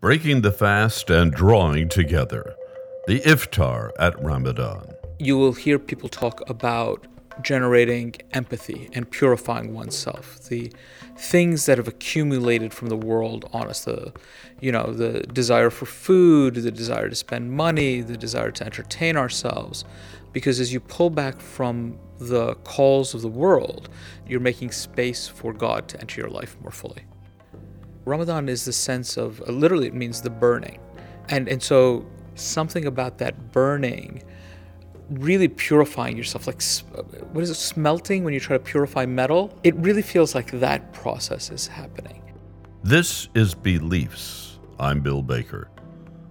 breaking the fast and drawing together. The iftar at Ramadan. You will hear people talk about generating empathy and purifying oneself. The things that have accumulated from the world on us, the you know, the desire for food, the desire to spend money, the desire to entertain ourselves. Because as you pull back from the calls of the world, you're making space for God to enter your life more fully. Ramadan is the sense of uh, literally it means the burning. And and so something about that burning really purifying yourself like uh, what is it smelting when you try to purify metal it really feels like that process is happening. This is beliefs. I'm bill baker.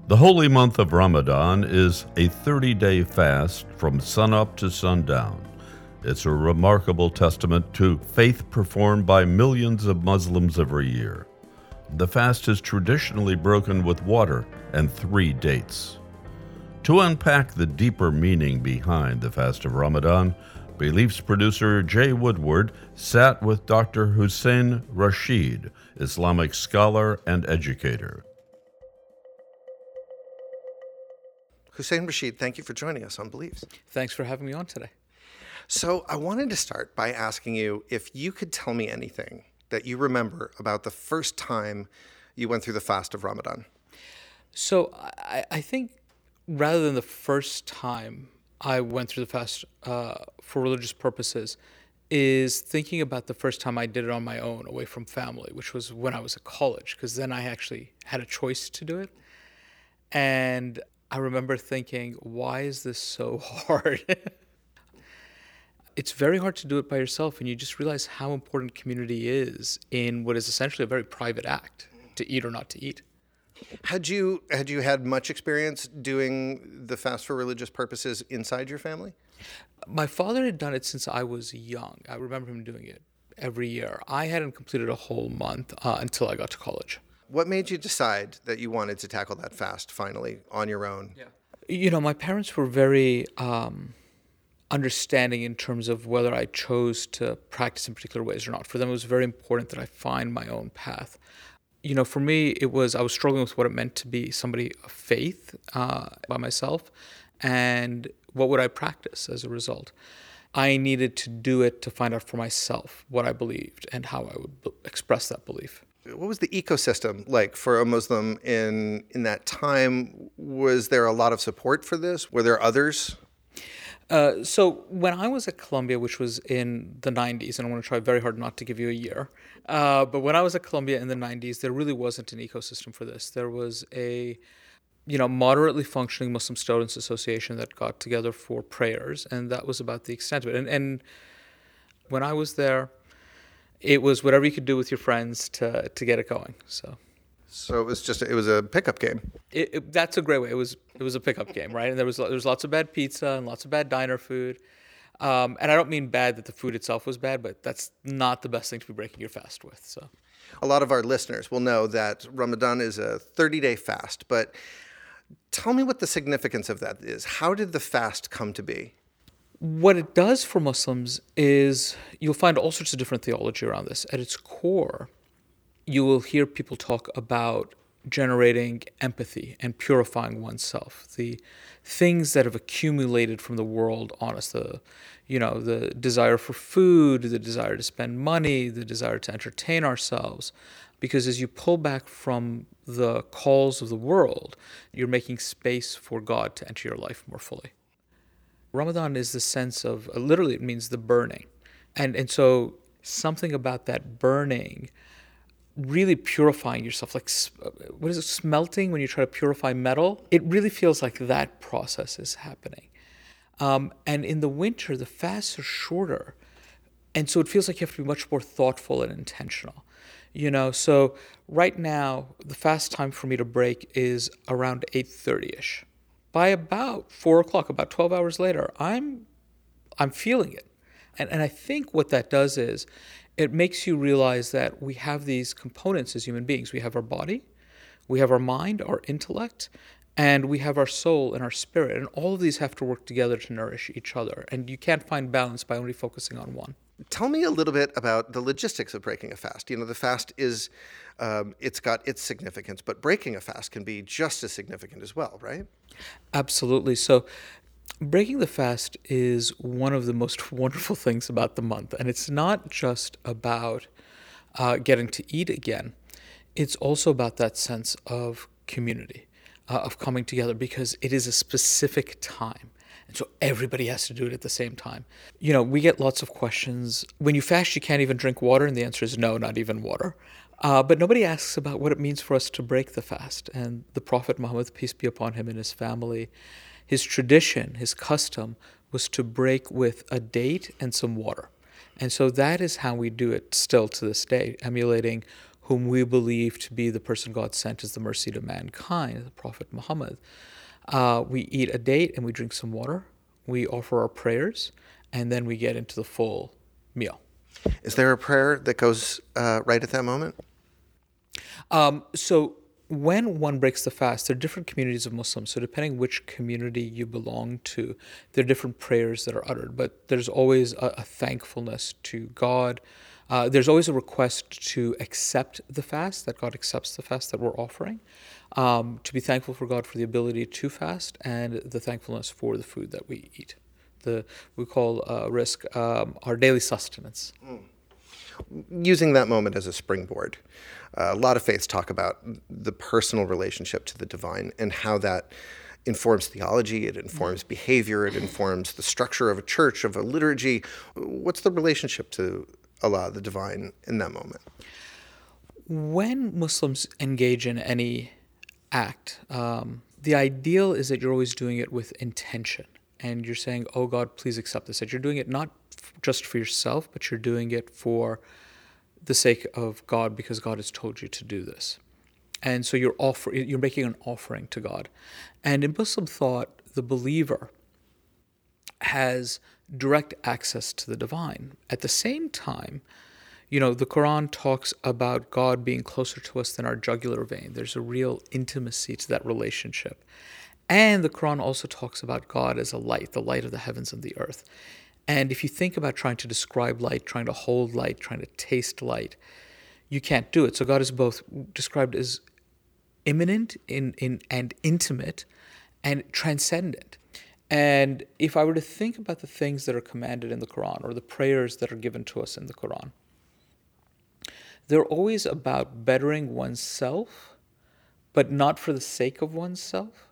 The holy month of ramadan is a 30-day fast from sunup to sundown. It's a remarkable testament to faith performed by millions of muslims every year the fast is traditionally broken with water and three dates to unpack the deeper meaning behind the fast of Ramadan, Beliefs producer Jay Woodward sat with Dr. Hussein Rashid, Islamic scholar and educator. Hussein Rashid, thank you for joining us on Beliefs. Thanks for having me on today. So, I wanted to start by asking you if you could tell me anything that you remember about the first time you went through the fast of Ramadan. So, I, I think rather than the first time I went through the fast uh, for religious purposes, is thinking about the first time I did it on my own, away from family, which was when I was at college, because then I actually had a choice to do it. And I remember thinking, why is this so hard? It's very hard to do it by yourself, and you just realize how important community is in what is essentially a very private act to eat or not to eat. Had you had you had much experience doing the fast for religious purposes inside your family? My father had done it since I was young. I remember him doing it every year. I hadn't completed a whole month uh, until I got to college. What made you decide that you wanted to tackle that fast finally on your own? Yeah. You know, my parents were very um, understanding in terms of whether I chose to practice in particular ways or not. For them, it was very important that I find my own path you know, for me, it was I was struggling with what it meant to be somebody of faith uh, by myself, and what would I practice as a result. I needed to do it to find out for myself what I believed and how I would b- express that belief. What was the ecosystem like for a Muslim in in that time? Was there a lot of support for this? Were there others? Uh, so when I was at Columbia, which was in the 90s, and I want to try very hard not to give you a year, uh, but when I was at Columbia in the 90s, there really wasn't an ecosystem for this. There was a you know, moderately functioning Muslim Students Association that got together for prayers, and that was about the extent of it. And, and when I was there, it was whatever you could do with your friends to to get it going. So. So it was just it was a pickup game. It, it, that's a great way. It was it was a pickup game, right? And there was there was lots of bad pizza and lots of bad diner food. Um, and I don't mean bad that the food itself was bad, but that's not the best thing to be breaking your fast with. So, a lot of our listeners will know that Ramadan is a 30-day fast. But tell me what the significance of that is. How did the fast come to be? What it does for Muslims is you'll find all sorts of different theology around this. At its core, you will hear people talk about generating empathy and purifying oneself. The things that have accumulated from the world on us, the you know, the desire for food, the desire to spend money, the desire to entertain ourselves. Because as you pull back from the calls of the world, you're making space for God to enter your life more fully. Ramadan is the sense of literally it means the burning. And and so something about that burning really purifying yourself like what is it smelting when you try to purify metal? It really feels like that process is happening. Um, and in the winter the fasts are shorter. And so it feels like you have to be much more thoughtful and intentional you know? So right now the fast time for me to break is around 8.30ish by about 4 o'clock about 12 hours later i'm i'm feeling it. And, and i think what that does is it makes you realize that we have these components as human beings. We have our body, we have our mind, our intellect, and we have our soul and our spirit. And all of these have to work together to nourish each other. And you can't find balance by only focusing on one. Tell me a little bit about the logistics of breaking a fast. You know, the fast is, um, it's got its significance, but breaking a fast can be just as significant as well, right? Absolutely. So, breaking the fast is one of the most wonderful things about the month. And it's not just about uh, getting to eat again, it's also about that sense of community, uh, of coming together, because it is a specific time. And so everybody has to do it at the same time. You know, we get lots of questions. When you fast, you can't even drink water. And the answer is no, not even water. Uh, but nobody asks about what it means for us to break the fast. And the Prophet Muhammad, peace be upon him and his family, his tradition, his custom was to break with a date and some water. And so that is how we do it still to this day, emulating whom we believe to be the person God sent as the mercy to mankind, the Prophet Muhammad. Uh, we eat a date and we drink some water. We offer our prayers, and then we get into the full meal. Is there a prayer that goes uh, right at that moment? Um, so when one breaks the fast, there are different communities of Muslims. So depending which community you belong to, there are different prayers that are uttered. But there's always a, a thankfulness to God. Uh, there's always a request to accept the fast, that God accepts the fast that we're offering. Um, to be thankful for God for the ability to fast and the thankfulness for the food that we eat. The we call uh, rizq um, our daily sustenance. Mm using that moment as a springboard. Uh, a lot of faiths talk about the personal relationship to the divine and how that informs theology, it informs behavior, it informs the structure of a church, of a liturgy. What's the relationship to Allah, the divine, in that moment? When Muslims engage in any act, um, the ideal is that you're always doing it with intention. And you're saying, Oh God, please accept this. That you're doing it not just for yourself, but you're doing it for the sake of God because God has told you to do this. And so you're offer, you're making an offering to God. And in Muslim thought, the believer has direct access to the divine. At the same time, you know, the Quran talks about God being closer to us than our jugular vein. There's a real intimacy to that relationship. And the Quran also talks about God as a light, the light of the heavens and the earth. And if you think about trying to describe light, trying to hold light, trying to taste light, you can't do it. So God is both described as immanent in, in, and intimate and transcendent. And if I were to think about the things that are commanded in the Quran or the prayers that are given to us in the Quran, they're always about bettering oneself, but not for the sake of oneself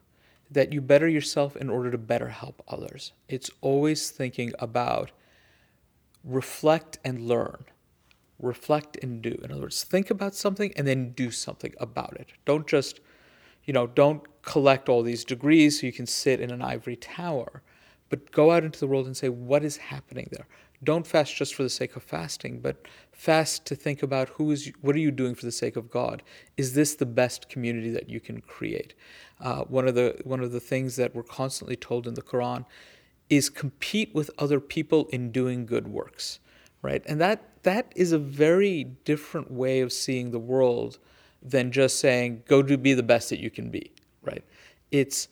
that you better yourself in order to better help others. It's always thinking about reflect and learn, reflect and do. In other words, think about something and then do something about it. Don't just, you know, don't collect all these degrees so you can sit in an ivory tower, but go out into the world and say, what is happening there? Don't fast just for the sake of fasting, but fast to think about who is what are you doing for the sake of God? Is this the best community that you can create? Uh, one of the one of the things that we're constantly told in the Quran is compete with other people in doing good works, right? And that that is a very different way of seeing the world than just saying go to be the best that you can be, right? It's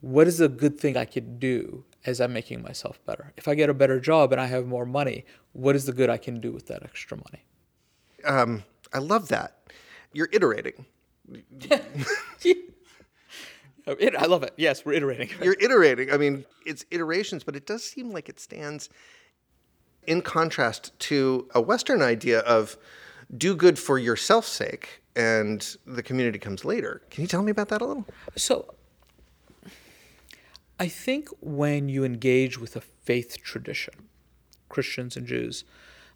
what is a good thing I could do as I'm making myself better? If I get a better job and I have more money, what is the good I can do with that extra money? Um, I love that. You're iterating. I love it. Yes, we're iterating. You're iterating. I mean, it's iterations, but it does seem like it stands in contrast to a Western idea of do good for yourself's sake and the community comes later. Can you tell me about that a little? So, I think when you engage with a faith tradition, Christians and Jews,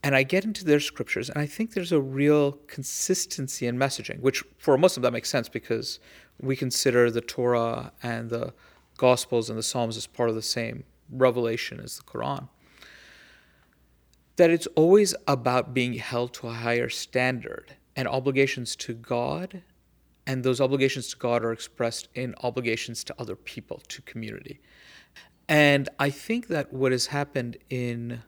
and I get into their scriptures, and I think there's a real consistency in messaging, which for a Muslim that makes sense because we consider the Torah and the Gospels and the Psalms as part of the same revelation as the Quran. That it's always about being held to a higher standard and obligations to God and those obligations to God are expressed in obligations to other people, to community. And I think that what has happened in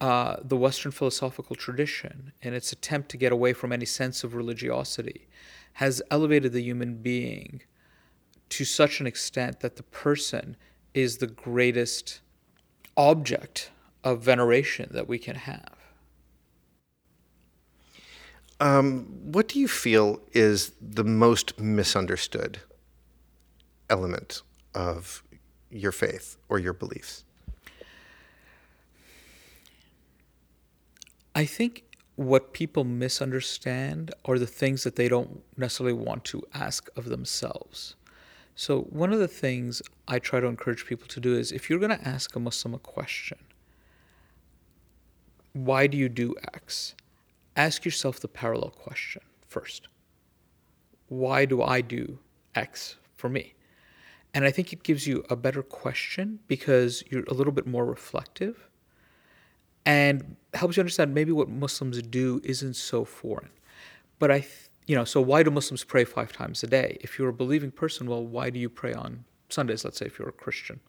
uh, the Western philosophical tradition, in its attempt to get away from any sense of religiosity, has elevated the human being to such an extent that the person is the greatest object of veneration that we can have. Um, what do you feel is the most misunderstood element of your faith or your beliefs? I think what people misunderstand are the things that they don't necessarily want to ask of themselves. So, one of the things I try to encourage people to do is if you're going to ask a Muslim a question, why do you do X? Ask yourself the parallel question first. Why do I do X for me? And I think it gives you a better question because you're a little bit more reflective and helps you understand maybe what Muslims do isn't so foreign. But I, you know, so why do Muslims pray five times a day? If you're a believing person, well, why do you pray on Sundays? Let's say if you're a Christian,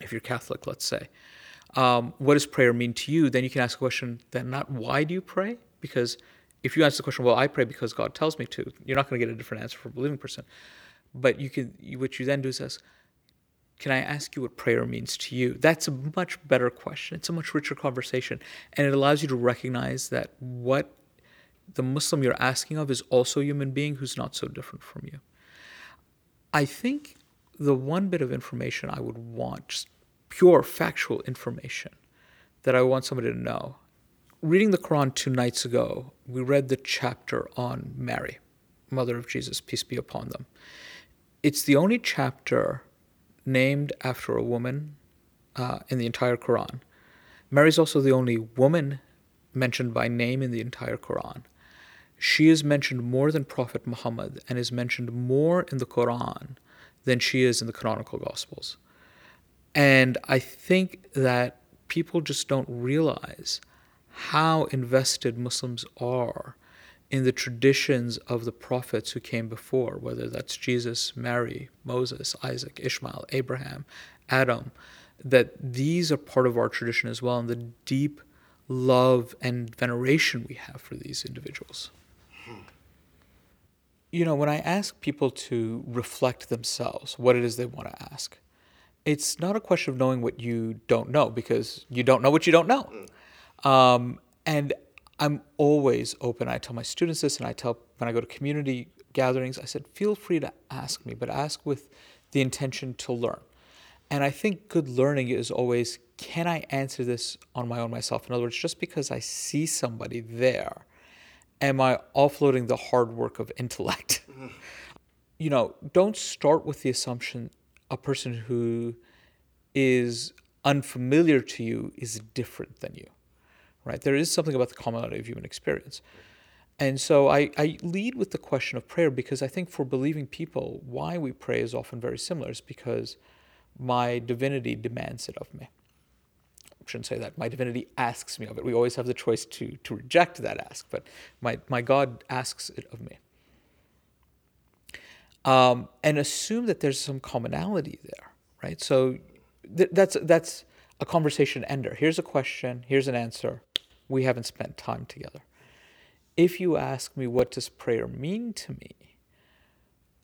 if you're Catholic, let's say, um, what does prayer mean to you? Then you can ask a question. Then not why do you pray? Because if you answer the question, well, I pray because God tells me to, you're not going to get a different answer from a believing person. But you can, what you then do is ask, can I ask you what prayer means to you? That's a much better question. It's a much richer conversation. And it allows you to recognize that what the Muslim you're asking of is also a human being who's not so different from you. I think the one bit of information I would want, just pure factual information that I want somebody to know. Reading the Quran two nights ago, we read the chapter on Mary, Mother of Jesus, peace be upon them. It's the only chapter named after a woman uh, in the entire Quran. Mary is also the only woman mentioned by name in the entire Quran. She is mentioned more than Prophet Muhammad and is mentioned more in the Quran than she is in the canonical Gospels. And I think that people just don't realize how invested Muslims are in the traditions of the prophets who came before, whether that's Jesus, Mary, Moses, Isaac, Ishmael, Abraham, Adam, that these are part of our tradition as well, and the deep love and veneration we have for these individuals. You know, when I ask people to reflect themselves, what it is they want to ask, it's not a question of knowing what you don't know because you don't know what you don't know. Um, and I'm always open. I tell my students this, and I tell when I go to community gatherings, I said, feel free to ask me, but ask with the intention to learn. And I think good learning is always, can I answer this on my own myself? In other words, just because I see somebody there, am I offloading the hard work of intellect? Mm-hmm. You know, don't start with the assumption a person who is unfamiliar to you is different than you right? There is something about the commonality of human experience. And so I, I lead with the question of prayer because I think for believing people, why we pray is often very similar. It's because my divinity demands it of me. I shouldn't say that. My divinity asks me of it. We always have the choice to, to reject that ask, but my, my God asks it of me. Um, and assume that there's some commonality there, right? So th- that's, that's a conversation ender. Here's a question, here's an answer we haven't spent time together. If you ask me, what does prayer mean to me?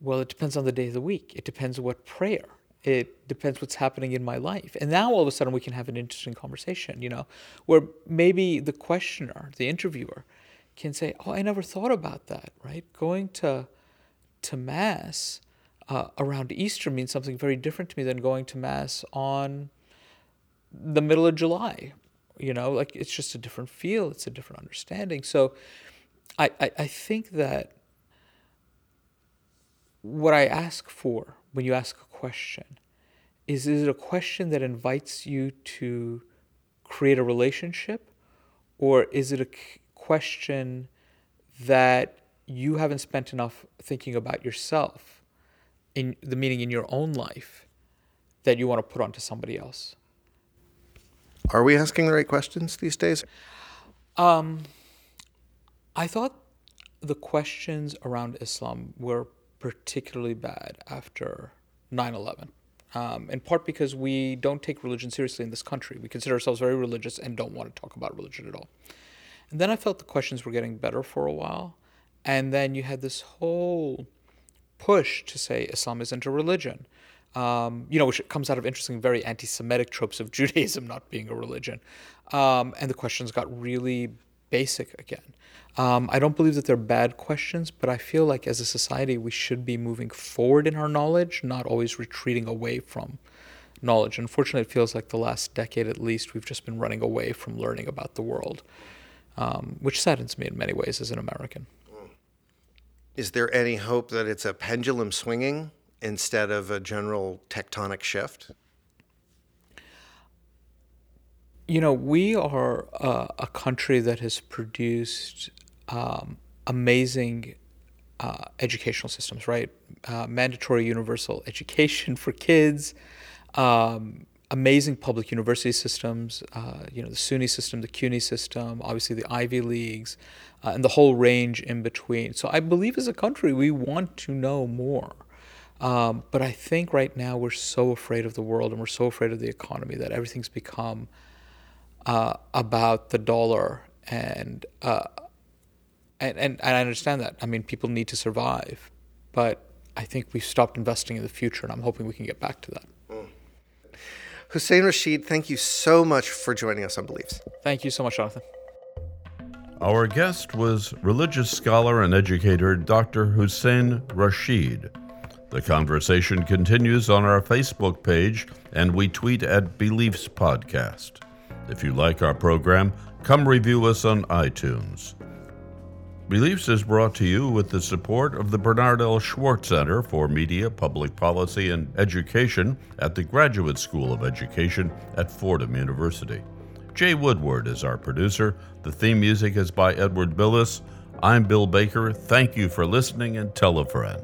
Well, it depends on the day of the week. It depends what prayer. It depends what's happening in my life. And now all of a sudden we can have an interesting conversation, you know, where maybe the questioner, the interviewer, can say, "Oh, I never thought about that." Right? Going to to mass uh, around Easter means something very different to me than going to mass on the middle of July. You know like it's just a different feel it's a different understanding. So I, I, I think that what i ask for when you ask a question is is it a question that invites you to create a relationship or is it a question that you haven't spent enough thinking about yourself in the meaning in your own life that you want to put onto somebody else are we asking the right questions these days? Um, I thought the questions around Islam were particularly bad after 9 11. Um, in part because we don't take religion seriously in this country. We consider ourselves very religious and don't want to talk about religion at all. And then I felt the questions were getting better for a while. And then you had this whole push to say Islam isn't a religion. um, you know, which comes out of interesting, very anti Semitic tropes of Judaism not being a religion. Um, and the questions got really basic again. Um, I don't believe that they're bad questions, but I feel like as a society, we should be moving forward in our knowledge, not always retreating away from knowledge. Unfortunately, it feels like the last decade at least, we've just been running away from learning about the world, um, which saddens me in many ways as an American. Is there any hope that it's a pendulum swinging instead of a general tectonic shift? You know, we are uh, a country that has produced um, amazing uh, educational systems, right? Uh, mandatory universal education for kids, um, amazing public university systems, uh, you know, the SUNY system, the CUNY system, obviously the Ivy Leagues, uh, and the whole range in between. So I believe as a country, we want to know more. Um, but I think right now we're so afraid of the world and we're so afraid of the economy that everything's become uh, about the dollar and, uh, and and and I understand that. I mean, people need to survive, but I think we've stopped investing in the future, and I'm hoping we can get back to that. Hussein Rashid, thank you so much for joining us on Beliefs. Thank you so much, Jonathan. Our guest was religious scholar and educator Dr. Hussein Rashid. The conversation continues on our Facebook page, and we tweet at Beliefs Podcast. If you like our program, come review us on iTunes. Beliefs is brought to you with the support of the Bernard L. Schwartz Center for Media, Public Policy, and Education at the Graduate School of Education at Fordham University. Jay Woodward is our producer. The theme music is by Edward Billis. I'm Bill Baker. Thank you for listening and tell a friend.